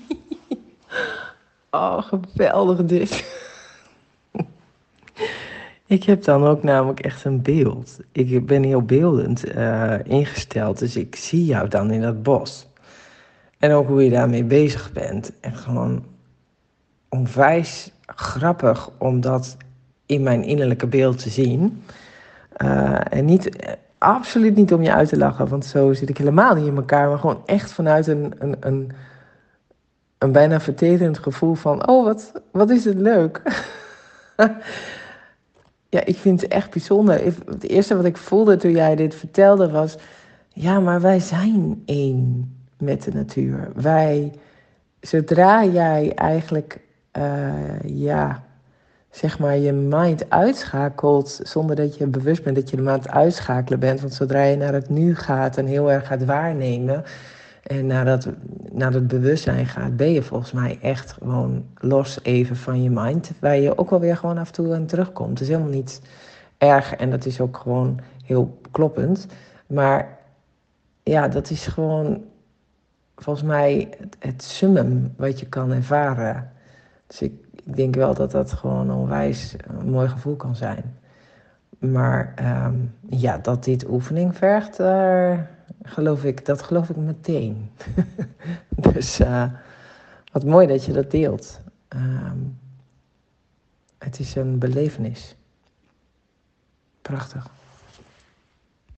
oh, geweldig dit. Ik heb dan ook namelijk echt een beeld. Ik ben heel beeldend uh, ingesteld, dus ik zie jou dan in dat bos. En ook hoe je daarmee bezig bent. En gewoon onwijs grappig om dat in mijn innerlijke beeld te zien. Uh, en niet, absoluut niet om je uit te lachen, want zo zit ik helemaal niet in elkaar. Maar gewoon echt vanuit een, een, een, een bijna verterend gevoel van: oh, wat, wat is het leuk. ja, ik vind het echt bijzonder. Het eerste wat ik voelde toen jij dit vertelde was: ja, maar wij zijn één met de natuur. Wij, zodra jij eigenlijk, uh, ja, zeg maar, je mind uitschakelt zonder dat je bewust bent dat je aan het uitschakelen bent. Want zodra je naar het nu gaat en heel erg gaat waarnemen en naar dat, naar het bewustzijn gaat, ben je volgens mij echt gewoon los even van je mind. Waar je ook wel weer gewoon af en toe aan terugkomt. Het is helemaal niet erg en dat is ook gewoon heel kloppend. Maar ja, dat is gewoon volgens mij het, summum wat je kan ervaren. Dus ik, denk wel dat dat gewoon onwijs een mooi gevoel kan zijn. Maar ehm, ja, dat dit oefening vergt, uh, geloof ik, dat geloof ik meteen. dus uh, wat mooi dat je dat deelt. Um, het is een belevenis. Prachtig.